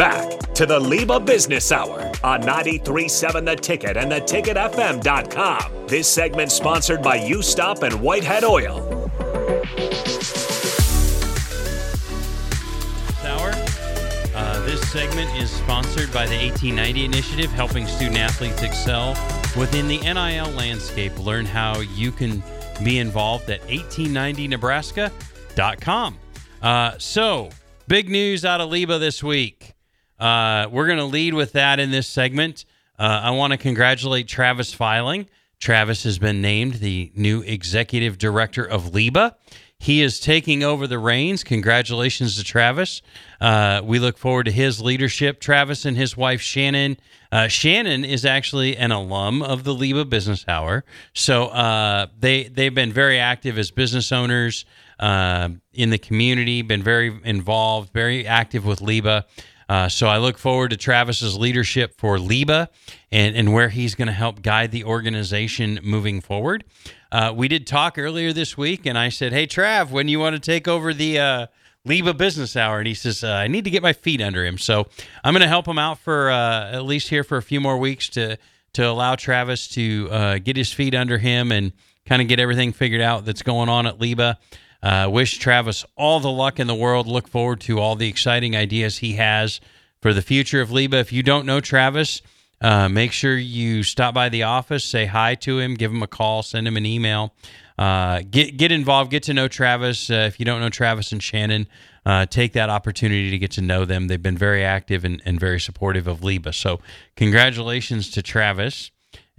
Back to the LIBA Business Hour on 93.7 The Ticket and theticketfm.com. This segment sponsored by U-Stop and Whitehead Oil. Hour. Uh, this segment is sponsored by the 1890 Initiative, helping student athletes excel within the NIL landscape. Learn how you can be involved at 1890nebraska.com. Uh, so, big news out of LIBA this week. Uh, we're going to lead with that in this segment. Uh, I want to congratulate Travis Filing. Travis has been named the new executive director of LIBA. He is taking over the reins. Congratulations to Travis. Uh, we look forward to his leadership. Travis and his wife Shannon. Uh, Shannon is actually an alum of the LIBA Business Hour, so uh, they they've been very active as business owners uh, in the community. Been very involved, very active with LIBA. Uh, so I look forward to Travis's leadership for LIBA and, and where he's going to help guide the organization moving forward. Uh, we did talk earlier this week, and I said, "Hey, Trav, when you want to take over the uh, LIBA Business Hour?" And he says, uh, "I need to get my feet under him." So I'm going to help him out for uh, at least here for a few more weeks to to allow Travis to uh, get his feet under him and kind of get everything figured out that's going on at LIBA. Uh, wish Travis all the luck in the world. Look forward to all the exciting ideas he has for the future of LIBA. If you don't know Travis, uh, make sure you stop by the office, say hi to him, give him a call, send him an email. Uh, get get involved, get to know Travis. Uh, if you don't know Travis and Shannon, uh, take that opportunity to get to know them. They've been very active and, and very supportive of LIBA. So, congratulations to Travis.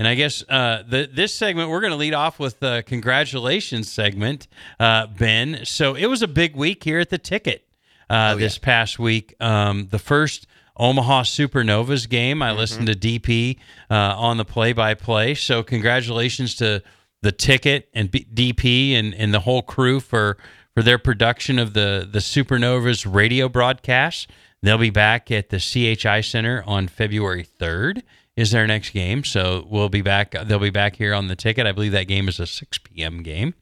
And I guess uh, the, this segment, we're going to lead off with the congratulations segment, uh, Ben. So it was a big week here at the ticket uh, Oh, this past week. Um, the first Omaha Supernovas game, I listened to DP uh, on the play by play. So congratulations to the ticket and B- DP and, and the whole crew for, for their production of the, the Supernovas radio broadcast. They'll be back at the CHI Center on February 3rd is their next game. So we'll be back. They'll be back here on the ticket. I believe that game is a 6 p.m. game.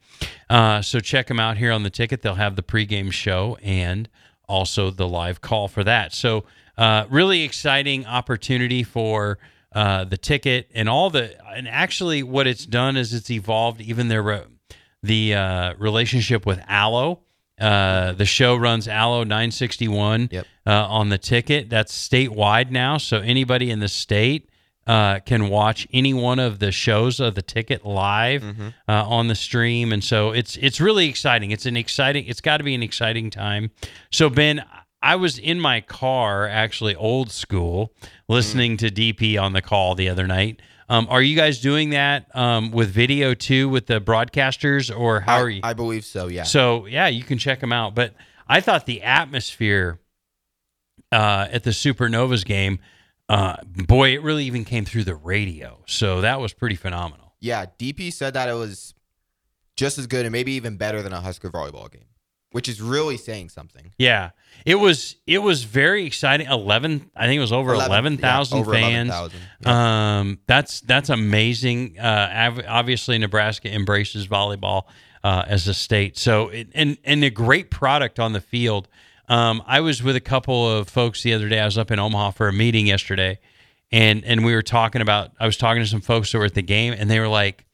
Uh, so check them out here on the ticket. They'll have the pregame show and also the live call for that. So uh, really exciting opportunity for uh, the ticket and all the and actually what it's done is it's evolved even their re- the uh, relationship with Allo. Uh, the show runs Allo 961 Yep. uh, on the ticket. That's statewide now, so anybody in the state uh, can watch any one of the shows of the ticket live uh, on the stream, and so it's it's really exciting. It's an exciting. It's got to be an exciting time. So Ben, I was in my car, actually old school, listening to DP on the call the other night. Um, are you guys doing that um, with video too with the broadcasters, or how I, are you? I believe so. Yeah. So yeah, you can check them out. But I thought the atmosphere uh, at the Supernovas game, uh, boy, it really even came through the radio. So that was pretty phenomenal. yeah. DP said that it was just as good and maybe even better than a Husker volleyball game, which is really saying something. Yeah, it was it was very exciting. Eleven, I think it was over eleven thousand yeah, fans. 11,000, yeah. Um, that's that's amazing. Uh, obviously, Nebraska embraces volleyball uh, as a state. So, it, and and a great product on the field. Um, I was with a couple of folks the other day. I was up in Omaha for a meeting yesterday, and and we were talking about. I was talking to some folks that were at the game, and they were like,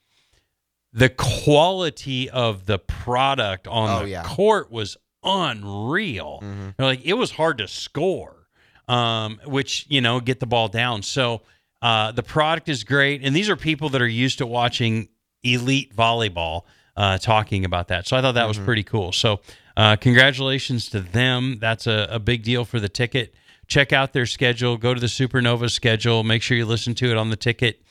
the quality of the product on Oh, the yeah. court was unreal. Mhm. They're like it was hard to score, um, which you know get the ball down. So uh, the product is great, and these are people that are used to watching elite volleyball uh, talking about that. So I thought that was pretty cool. So uh, congratulations to them. That's a, a big deal for the ticket. Check out their schedule. Go to the Supernova schedule. Make sure you listen to it on the ticket.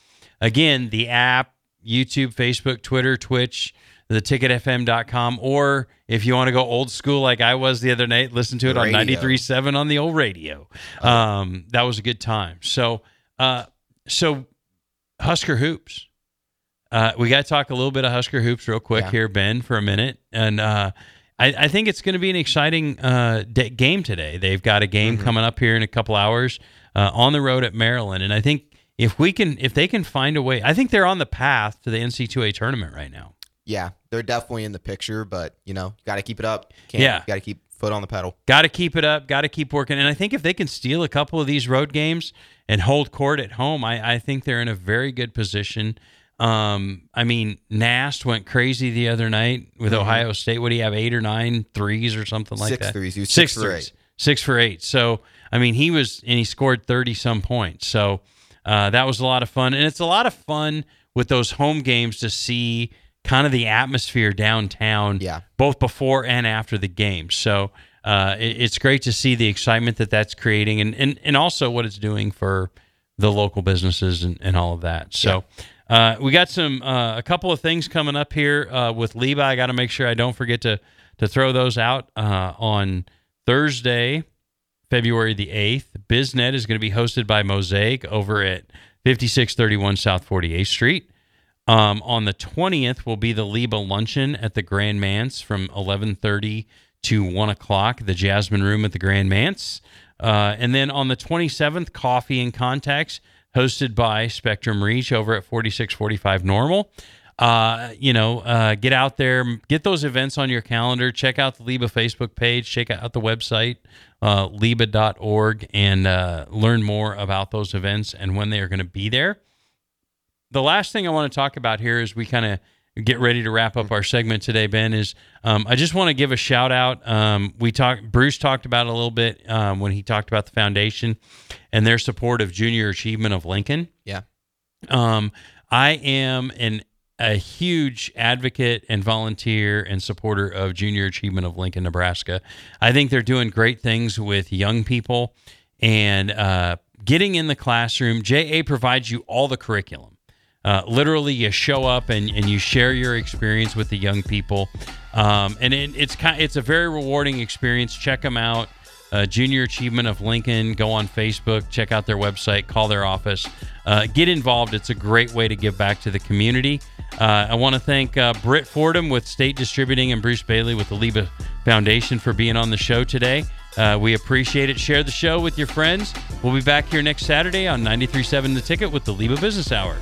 Again, the app, YouTube, Facebook, Twitter, Twitch, theticketfm.com, or if you want to go old school like I was the other night, listen to it on Radio. 93.7 on the old radio. Um, that was a good time. So, uh, so Husker Hoops. Uh, we got to talk a little bit of Husker Hoops real quick Yeah. here, Ben, for a minute. And uh, I, I think it's going to be an exciting uh, d- game today. They've got a game Mm-hmm. coming up here in a couple hours uh, on the road at Maryland. And I think if we can, if they can find a way, I think they're on the path to the NC2A tournament right now. Yeah, they're definitely in the picture, but you know, you got to keep it up. Can't, Yeah. got to keep foot on the pedal. Got to keep it up. Got to keep working. And I think if they can steal a couple of these road games and hold court at home, I, I think they're in a very good position. Um, I mean, Mast went crazy the other night with Mhm. Ohio State. What do you have? Eight or nine threes or something like Six that? threes. He was six six for eight. Six for eight. So, I mean, he was, and he scored 30 some points. So, uh, that was a lot of fun. And it's a lot of fun with those home games to see kind of the atmosphere downtown Yeah. both before and after the game. So uh, it, it's great to see the excitement that that's creating, and and, and also what it's doing for the local businesses and, and all of that. So. Uh, we got some uh, a couple of things coming up here uh, with Levi. I got to make sure I don't forget to to throw those out uh, on Thursday, February the eighth. BizNet is going to be hosted by Mosaic over at fifty six thirty one South Forty Eighth Street. Um, on the twentieth will be the LIBA luncheon at the Grand Manse from eleven thirty to one o'clock. The Jasmine Room at the Grand Manse, uh, and then on the twenty seventh, Coffee and Contacts hosted by Spectrum Reach over at forty six forty five Normal. Uh, you know, uh, get out there, get those events on your calendar. Check out the LIBA Facebook page. Check out the website, uh, liba.org, and uh, learn more about those events and when they are going to be there the last thing I want to talk about here is we kind of get ready to wrap up our segment today, Ben, is um, I just want to give a shout out. Um, we talked, Bruce talked about a little bit um, when he talked about the foundation and their support of Junior Achievement of Lincoln. Yeah. Um, I am an a huge advocate and volunteer and supporter of Junior Achievement of Lincoln, Nebraska. I think they're doing great things with young people and uh, getting in the classroom. JA provides you all the curriculum. Uh, literally, you show up and, and you share your experience with the young people, um, and it, it's kind it's a very rewarding experience. Check them out, uh, Junior Achievement of Lincoln. Go on Facebook, check out their website, call their office, uh, get involved. It's a great way to give back to the community. Uh, I want to thank uh, Britt Fordham with State Distributing and Bruce Bailey with the LIBA Foundation for being on the show today. Uh, we appreciate it. Share the show with your friends. We'll be back here next Saturday on 93.7 The Ticket with the LIBA Business Hour.